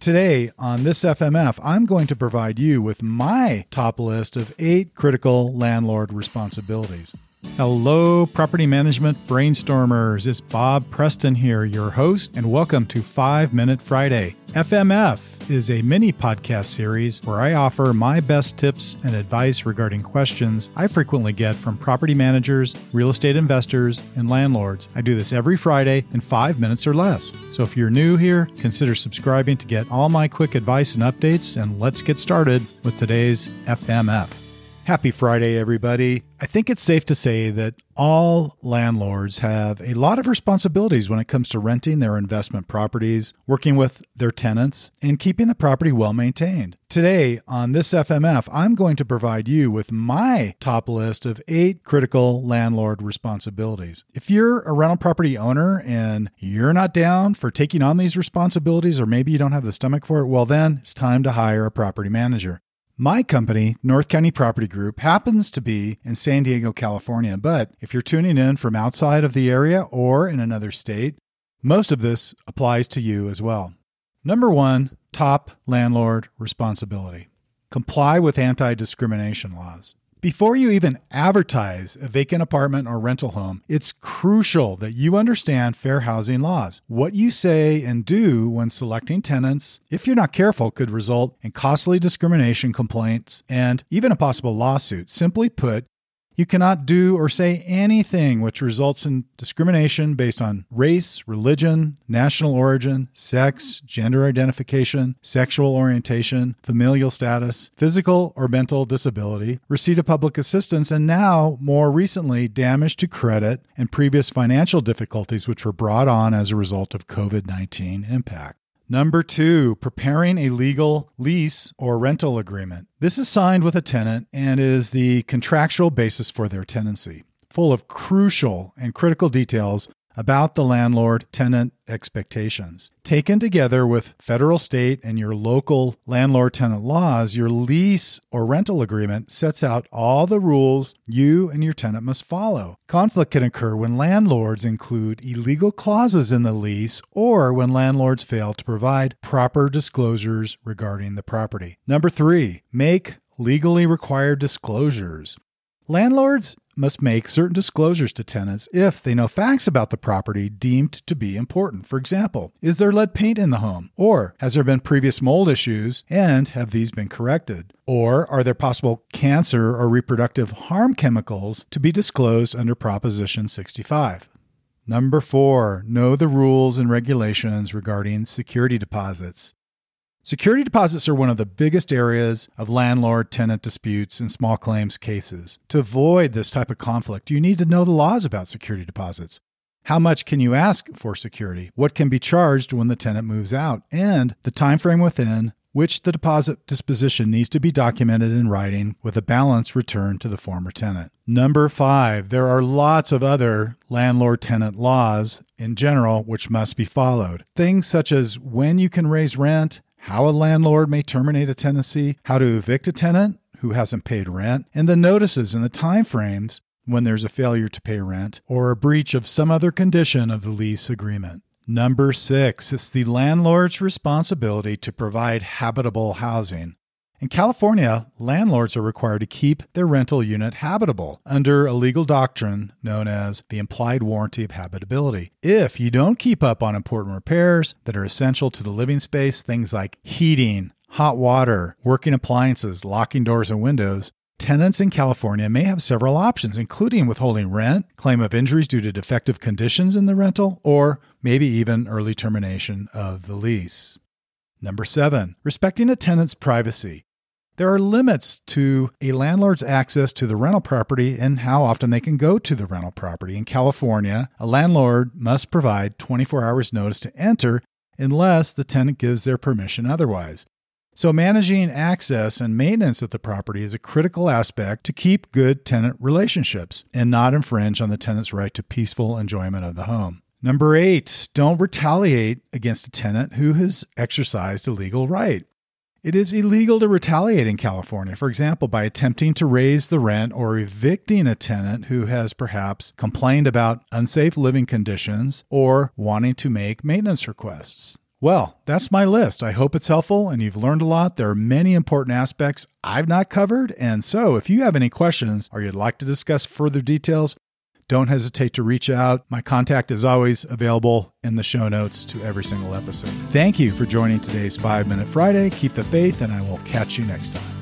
Today on this FMF, I'm going to provide you with my top list of eight critical landlord responsibilities. Hello, property management brainstormers. It's Bob Preston here, your host, and welcome to 5 Minute Friday. FMF is a mini podcast series where I offer my best tips and advice regarding questions I frequently get from property managers, real estate investors, and landlords. I do this every Friday in five minutes or less. So if you're new here, consider subscribing to get all my quick advice and updates, and let's get started with today's FMF. Happy Friday, everybody. I think it's safe to say that all landlords have a lot of responsibilities when it comes to renting their investment properties, working with their tenants, and keeping the property well maintained. Today, on this FMF, I'm going to provide you with my top list of eight critical landlord responsibilities. If you're a rental property owner and you're not down for taking on these responsibilities, or maybe you don't have the stomach for it, well, then it's time to hire a property manager. My company, North County Property Group, happens to be in San Diego, California, but if you're tuning in from outside of the area or in another state, most of this applies to you as well. Number one, top landlord responsibility comply with anti discrimination laws. Before you even advertise a vacant apartment or rental home, it's crucial that you understand fair housing laws. What you say and do when selecting tenants, if you're not careful, could result in costly discrimination complaints and even a possible lawsuit. Simply put, you cannot do or say anything which results in discrimination based on race, religion, national origin, sex, gender identification, sexual orientation, familial status, physical or mental disability, receipt of public assistance, and now, more recently, damage to credit and previous financial difficulties which were brought on as a result of COVID 19 impact. Number two, preparing a legal lease or rental agreement. This is signed with a tenant and is the contractual basis for their tenancy, full of crucial and critical details about the landlord tenant expectations. Taken together with federal, state, and your local landlord tenant laws, your lease or rental agreement sets out all the rules you and your tenant must follow. Conflict can occur when landlords include illegal clauses in the lease or when landlords fail to provide proper disclosures regarding the property. Number three, make legally required disclosures. Landlords must make certain disclosures to tenants if they know facts about the property deemed to be important. For example, is there lead paint in the home? Or has there been previous mold issues and have these been corrected? Or are there possible cancer or reproductive harm chemicals to be disclosed under Proposition 65? Number four, know the rules and regulations regarding security deposits. Security deposits are one of the biggest areas of landlord tenant disputes and small claims cases. To avoid this type of conflict, you need to know the laws about security deposits. How much can you ask for security? What can be charged when the tenant moves out? And the time frame within which the deposit disposition needs to be documented in writing with a balance returned to the former tenant. Number 5, there are lots of other landlord tenant laws in general which must be followed. Things such as when you can raise rent, how a landlord may terminate a tenancy, how to evict a tenant who hasn't paid rent, and the notices and the time frames when there's a failure to pay rent or a breach of some other condition of the lease agreement. Number six, it's the landlord's responsibility to provide habitable housing. In California, landlords are required to keep their rental unit habitable under a legal doctrine known as the implied warranty of habitability. If you don't keep up on important repairs that are essential to the living space, things like heating, hot water, working appliances, locking doors and windows, tenants in California may have several options, including withholding rent, claim of injuries due to defective conditions in the rental, or maybe even early termination of the lease. Number seven, respecting a tenant's privacy. There are limits to a landlord's access to the rental property and how often they can go to the rental property. In California, a landlord must provide 24 hours notice to enter unless the tenant gives their permission otherwise. So, managing access and maintenance of the property is a critical aspect to keep good tenant relationships and not infringe on the tenant's right to peaceful enjoyment of the home. Number eight, don't retaliate against a tenant who has exercised a legal right. It is illegal to retaliate in California, for example, by attempting to raise the rent or evicting a tenant who has perhaps complained about unsafe living conditions or wanting to make maintenance requests. Well, that's my list. I hope it's helpful and you've learned a lot. There are many important aspects I've not covered. And so, if you have any questions or you'd like to discuss further details, don't hesitate to reach out. My contact is always available in the show notes to every single episode. Thank you for joining today's 5 Minute Friday. Keep the faith, and I will catch you next time.